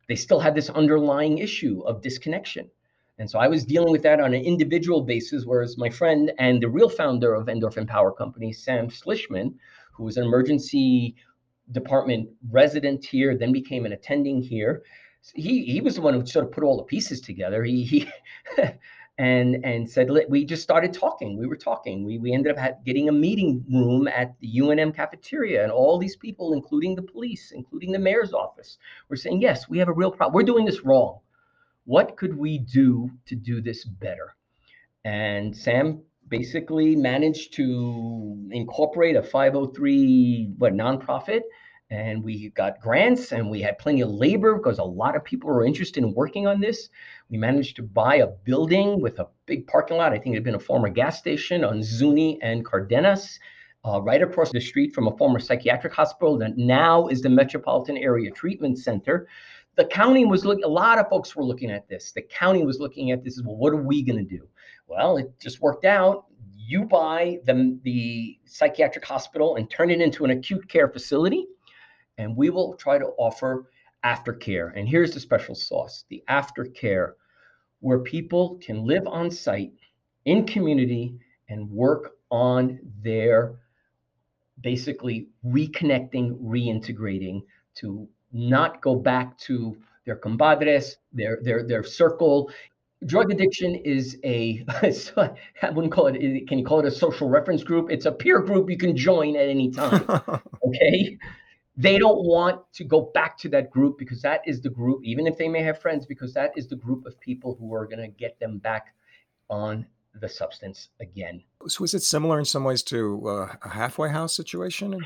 They still have this underlying issue of disconnection. And so I was dealing with that on an individual basis, whereas my friend and the real founder of Endorphin Power Company, Sam Slishman, who was an emergency department resident here, then became an attending here. He he was the one who sort of put all the pieces together. He he (laughs) and and said we just started talking. We were talking. We we ended up getting a meeting room at the UNM cafeteria, and all these people, including the police, including the mayor's office, were saying, "Yes, we have a real problem. We're doing this wrong." What could we do to do this better? And Sam basically managed to incorporate a 503 what nonprofit and we got grants and we had plenty of labor because a lot of people were interested in working on this. We managed to buy a building with a big parking lot. I think it had been a former gas station on Zuni and Cardenas, uh, right across the street from a former psychiatric hospital that now is the Metropolitan Area Treatment Center the county was looking, a lot of folks were looking at this. The county was looking at this as well, what are we going to do? Well, it just worked out. You buy the, the psychiatric hospital and turn it into an acute care facility, and we will try to offer aftercare. And here's the special sauce the aftercare, where people can live on site in community and work on their basically reconnecting, reintegrating to not go back to their compadres, their their their circle. Drug addiction is a (laughs) I wouldn't call it can you call it a social reference group? It's a peer group you can join at any time. (laughs) Okay? They don't want to go back to that group because that is the group, even if they may have friends, because that is the group of people who are going to get them back on the substance again. So is it similar in some ways to uh, a halfway house situation?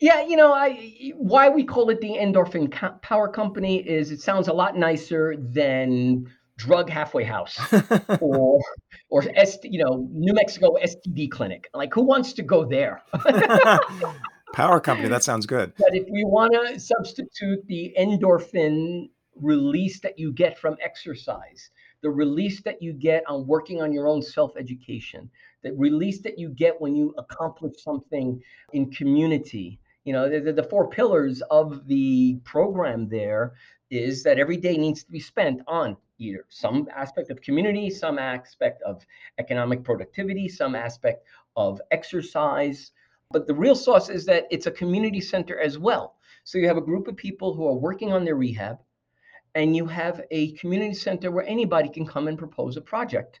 Yeah, you know, I why we call it the endorphin power company is it sounds a lot nicer than drug halfway house (laughs) or or ST, you know New Mexico STD clinic. Like who wants to go there? (laughs) Power company, that sounds good. But if we want to substitute the endorphin release that you get from exercise, the release that you get on working on your own self education, the release that you get when you accomplish something in community. You know, the, the four pillars of the program there is that every day needs to be spent on either some aspect of community, some aspect of economic productivity, some aspect of exercise, but the real sauce is that it's a community center as well. So you have a group of people who are working on their rehab, and you have a community center where anybody can come and propose a project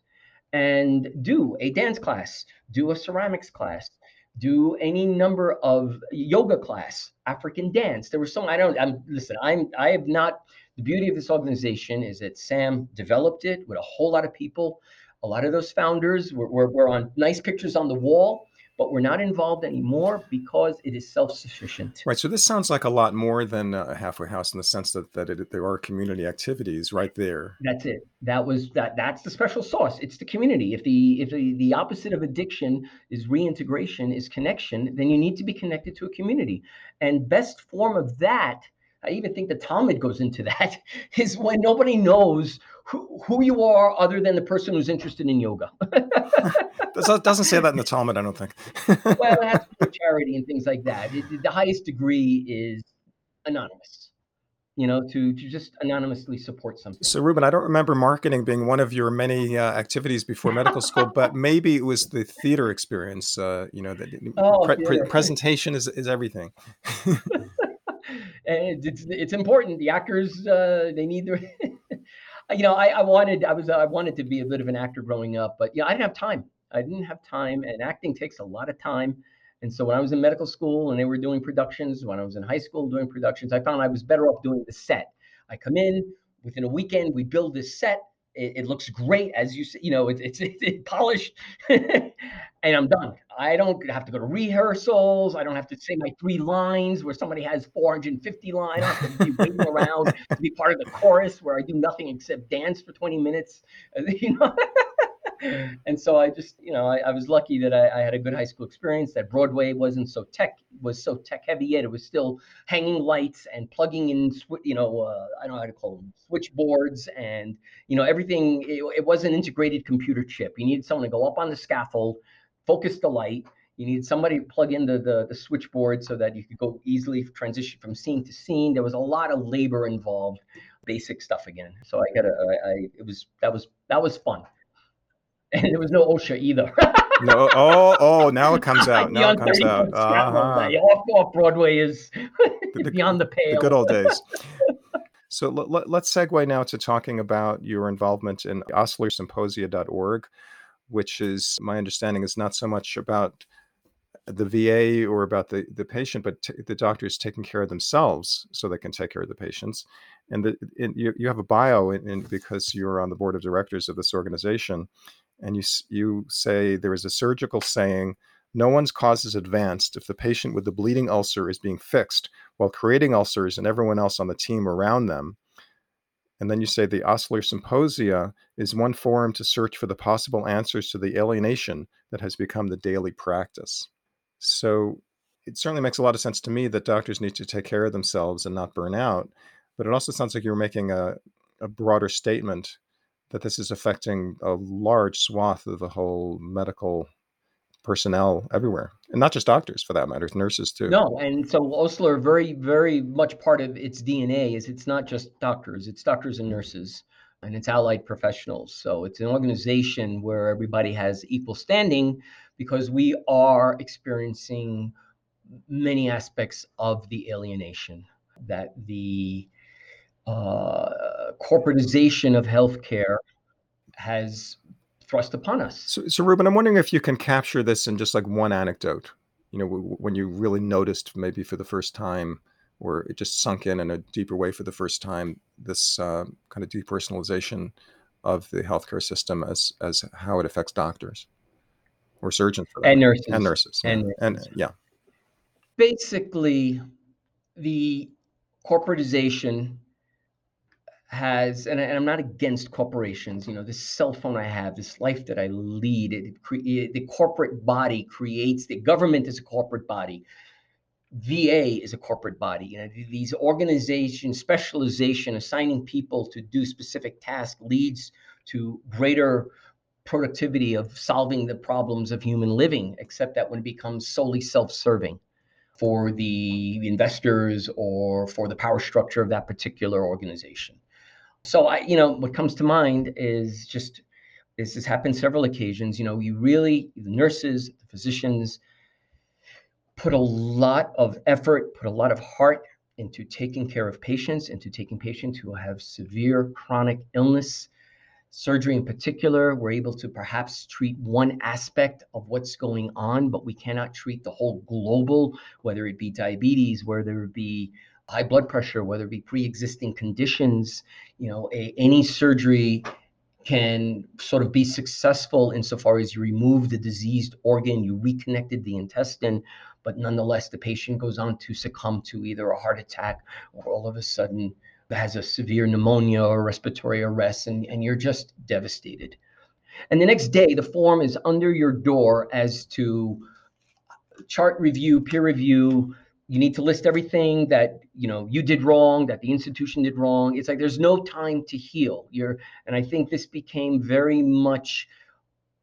and do a dance class, do a ceramics class, do any number of yoga class, African dance. There was some I don't. I'm listen. I'm I have not. The beauty of this organization is that Sam developed it with a whole lot of people. A lot of those founders were, were, were on nice pictures on the wall but we're not involved anymore because it is self-sufficient. Right. So this sounds like a lot more than a halfway house in the sense that that it, there are community activities right there. That's it. That was that. That's the special sauce. It's the community. If the if the, the opposite of addiction is reintegration, is connection, then you need to be connected to a community. And best form of that I even think the Talmud goes into (laughs) that, is when nobody knows who, who you are other than the person who's interested in yoga. (laughs) it doesn't say that in the Talmud, I don't think. well, it has to (laughs) do charity and things like that. It, the highest degree is anonymous you know, to to just anonymously support something. So, Reuben, I don't remember marketing being one of your many uh, activities before medical school, but (laughs) maybe it was the theater experience. Uh, you know, that oh, pre- pre- presentation is is everything. and it's it's important. The actors uh, they need their. You know, I, I wanted I was I wanted to be a bit of an actor growing up, but yeah, I didn't have time. I didn't have time, and acting takes a lot of time. And so when I was in medical school and they were doing productions, when I was in high school doing productions, I found I was better off doing the set. I come in within a weekend, we build this set. It, it looks great, as you see, you know, it, it's it's (laughs) polished, (laughs) and I'm done. I don't have to go to rehearsals. I don't have to say my three lines where somebody has 450 lines. I have to be waiting (laughs) around to be part of the chorus where I do nothing except dance for 20 minutes. (laughs) You know. and so I just, you know, I, I was lucky that I, I, had a good high school experience. That Broadway wasn't so tech was so tech heavy yet. It was still hanging lights and plugging in, you know, uh, I don't know how to call them switchboards and you know everything. It, it was an integrated computer chip. You needed someone to go up on the scaffold, focus the light. You need somebody to plug in the, the, the switchboard so that you could go easily transition from scene to scene. There was a lot of labor involved basic stuff again. So I got a, I, I, it was, that was, that was fun (laughs) and there was no OSHA either. (laughs) no, oh, oh, now it comes out. Now it comes out. Uh-huh. Off, off Broadway is (laughs) the, beyond the pale. The good old days. So let, us segue now to talking about your involvement in OslerSymposia.org, which is my understanding is not so much about the VA or about the, the patient, but t- the doctors taking care of themselves so they can take care of the patients. And, the, you, you have a bio in, in, because you're on the board of directors of this organization and you you say there is a surgical saying no one's cause is advanced if the patient with the bleeding ulcer is being fixed while creating ulcers and everyone else on the team around them and then you say the Osler Symposia is one forum to search for the possible answers to the alienation that has become the daily practice. So it certainly makes a lot of sense to me that doctors need to take care of themselves and not burn out. But it also sounds like you're making a, a broader statement that this is affecting a large swath of the whole medical personnel everywhere and not just doctors for that matter nurses too. No and so osler very very much part of its dna is it's not just doctors it's doctors and nurses and it's allied professionals. So it's an organization where everybody has equal standing because we are experiencing many aspects of the alienation that the uh, corporatization of healthcare has thrust upon us. So, so Reuben, I'm wondering if you can capture this in just like one anecdote. You know, w- when you really noticed, maybe for the first time, or it just sunk in in a deeper way for the first time, this uh, kind of depersonalization of the healthcare system as as how it affects doctors or surgeons for and nurses and nurses. And And nurses. yeah, basically the corporatization has and, I, i'm not against corporations you know this cell phone i have this life that i lead it, cre- the corporate body creates the government is a corporate body va is a corporate body you know these organizations specialization assigning people to do specific tasks leads to greater productivity of solving the problems of human living except that when it becomes solely self-serving for the investors or for the power structure of that particular organization. So I, you know, what comes to mind is just this has happened several occasions. You know, you really the nurses, the physicians put a lot of effort, put a lot of heart into taking care of patients, into taking patients who have severe chronic illness surgery in particular, we're able to perhaps treat one aspect of what's going on, but we cannot treat the whole global, whether it be diabetes, whether it be high blood pressure, whether it be pre-existing conditions. You know, a, any surgery can sort of be successful insofar as you remove the diseased organ, you reconnected the intestine, but nonetheless, the patient goes on to succumb to either a heart attack or all of a sudden has a severe pneumonia or respiratory arrest, and, and you're just devastated. And the next day, the form is under your door as to chart review, peer review. You need to list everything that you know you did wrong, that the institution did wrong. It's like there's no time to heal. You're, and I think this became very much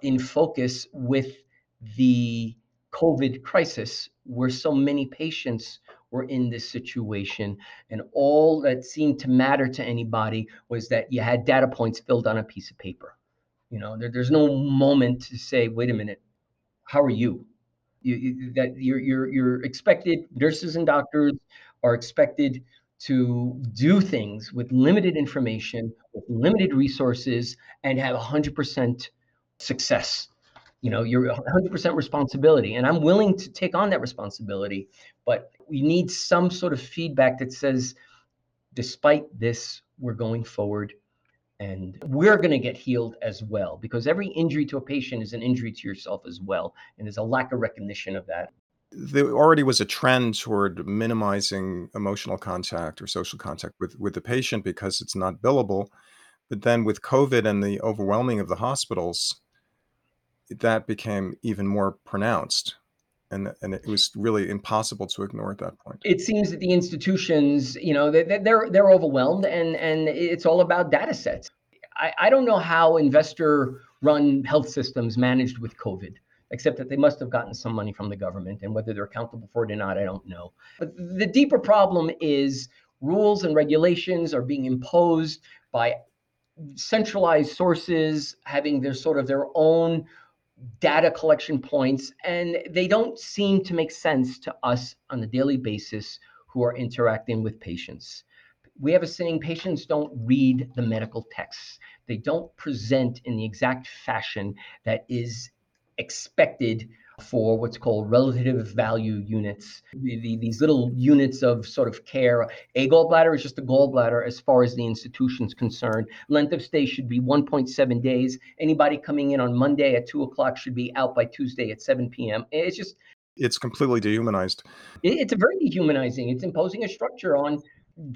in focus with the COVID crisis, where so many patients were in this situation. And all that seemed to matter to anybody was that you had data points filled on a piece of paper. You know, there, there's no moment to say, wait a minute, how are you? You, you that you're, you're you're expected nurses and doctors are expected to do things with limited information with limited resources and have 100% success. You know you're 100% responsibility and i'm willing to take on that responsibility but we need some sort of feedback that says despite this we're going forward and we're going to get healed as well because every injury to a patient is an injury to yourself as well and there's a lack of recognition of that there already was a trend toward minimizing emotional contact or social contact with with the patient because it's not billable. But then with COVID and the overwhelming of the hospitals, that became even more pronounced. And, and it was really impossible to ignore at that point. it seems that the institutions you know they, they're they're overwhelmed and and it's all about data sets i, I don't know how investor run health systems managed with covid except that they must have gotten some money from the government and whether they're accountable for it or not i don't know but the deeper problem is rules and regulations are being imposed by centralized sources having their sort of their own data collection points and they don't seem to make sense to us on a daily basis who are interacting with patients. We have a saying patients don't read the medical texts. They don't present in the exact fashion that is expected for what's called relative value units. The, the, these little units of sort of care a gallbladder is just a gallbladder as far as the institution's concerned. Length of stay should be 1.7 days. Anybody coming in on monday at 2 o'clock should be out by tuesday at 7 p.m it's just It's completely dehumanized. it- it's a very dehumanizing. It's imposing a structure on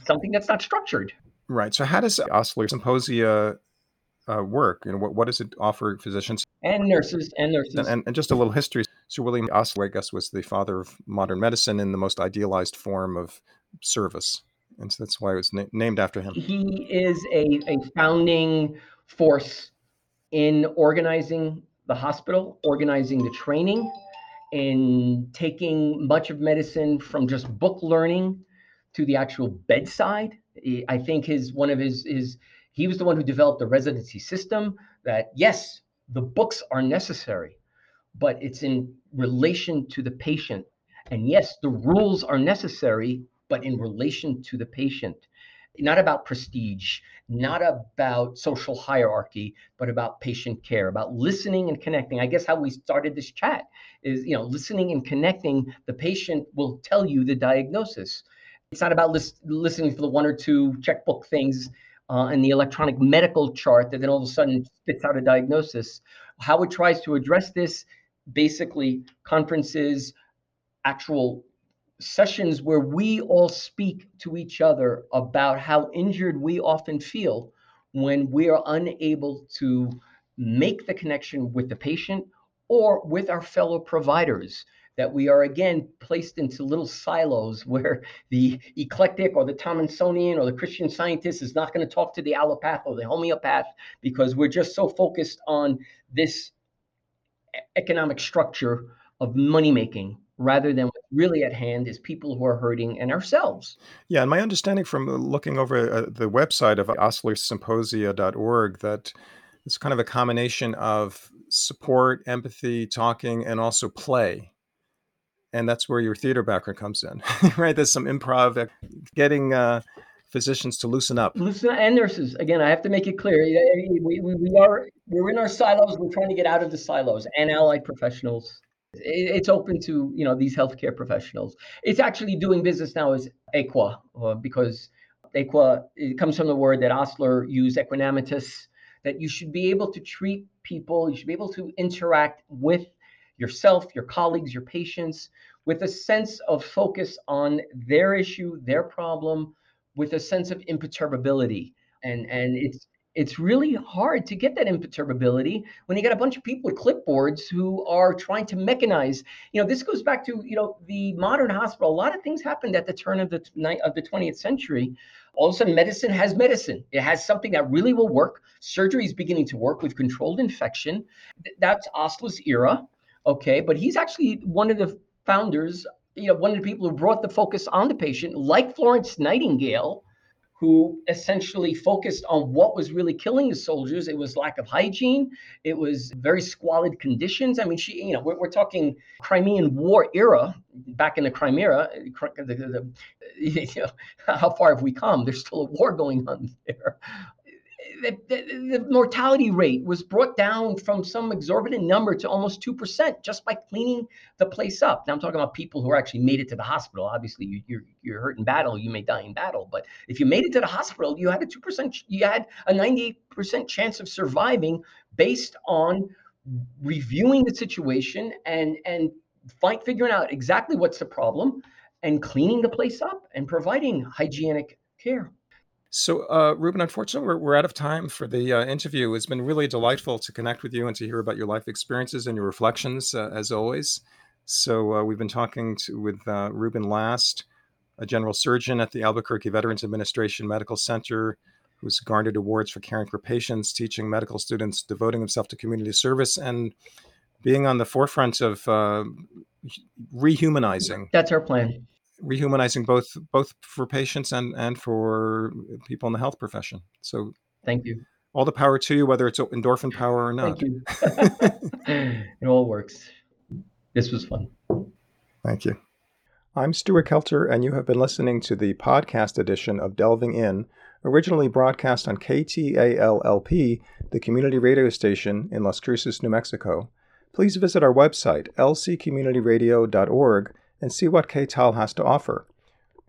something that's not structured. Right. So how does Osler Symposia uh, work? You know, what, what does it offer physicians? and nurses and nurses And, and, and just a little history. Sir William Osler, I guess, was the father of modern medicine in the most idealized form of service. And so that's why it was na- named after him. he is a, a founding force in organizing the hospital, organizing the training, in taking much of medicine from just book learning to the actual bedside. I think his one of his his he was the one who developed the residency system that yes, the books are necessary, but it's in relation to the patient. And yes, the rules are necessary, but in relation to the patient. not about prestige, not about social hierarchy, but about patient care, about listening and connecting. I guess how we started this chat is, you know, listening and connecting. The patient will tell you the diagnosis. It's not about lis- listening for the one or two checkbook things uh, in the electronic medical chart that then all of a sudden spits out a diagnosis. How it tries to address this, basically conferences, actual sessions where we all speak to each other about how injured we often feel when we are unable to make the connection with the patient or with our fellow providers that we are again placed into little silos (laughs) where the eclectic or the Thomsonian or the Christian scientist is not going to talk to the allopath or the homeopath because we're just so focused on this economic structure of money making rather than what's really at hand is people who are hurting and ourselves. Yeah, and my understanding from looking over uh, the website of oslersymposia.org that it's kind of a combination of support, empathy, talking, and also play. And that's where your theater background comes in, (laughs) right? There's some improv, getting uh, physicians to loosen up. Loosen up, and nurses. Again, I have to make it clear. We, we, we are we're in our silos. We're trying to get out of the silos and allied professionals it's open to you know these healthcare professionals. It's actually doing business now as equa uh, because equa it comes from the word that Osler used Aequanimitas that you should be able to treat people, you should be able to interact with yourself, your colleagues, your patients with a sense of focus on their issue, their problem, with a sense of imperturbability. And and it's it's really hard to get that imperturbability when you got a bunch of people with clipboards who are trying to mechanize. You know, this goes back to you know the modern hospital. A lot of things happened at the turn of the night of the 20th century. All of a sudden, medicine has medicine. It has something that really will work. Surgery is beginning to work with controlled infection. That's Osler's era, okay. But he's actually one of the founders. You know, one of the people who brought the focus on the patient, like Florence Nightingale who essentially focused on what was really killing the soldiers. It was lack of hygiene. It was very squalid conditions. I mean, she, you know, we're, we're talking Crimean War era, back in the Crimea. The, the, the, (laughs) you know, how far have we come? There's still a war going on there the, the, mortality rate was brought down from some exorbitant number to almost 2% just by cleaning the place up. Now I'm talking about people who actually made it to the hospital. Obviously, you, you're, you're hurt in battle, you may die in battle. But if you made it to the hospital, you had a 2%, you had a 98% chance of surviving based on reviewing the situation and, and find, figuring out exactly what's the problem and cleaning the place up and providing hygienic care. So, uh, Reuben, unfortunately, we're, we're out of time for the uh, interview. It's been really delightful to connect with you and to hear about your life experiences and your reflections, uh, as always. So, uh, we've been talking to, with uh, Reuben Last, a general surgeon at the Albuquerque Veterans Administration Medical Center, who's garnered awards for caring for patients, teaching medical students, devoting himself to community service, and being on the forefront of uh, rehumanizing. That's our plan rehumanizing both both for patients and and for people in the health profession. So thank you. All the power to you, whether it's endorphin (laughs) power or not. Thank you. (laughs) it all works. This was fun. Thank you. I'm Stuart Kelter, and you have been listening to the podcast edition of Delving In, originally broadcast on KTALLP, the community radio station in Las Cruces, New Mexico. Please visit our website, lccommunityradio.org and see what KTAL has to offer.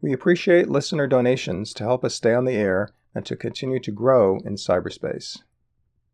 We appreciate listener donations to help us stay on the air and to continue to grow in cyberspace.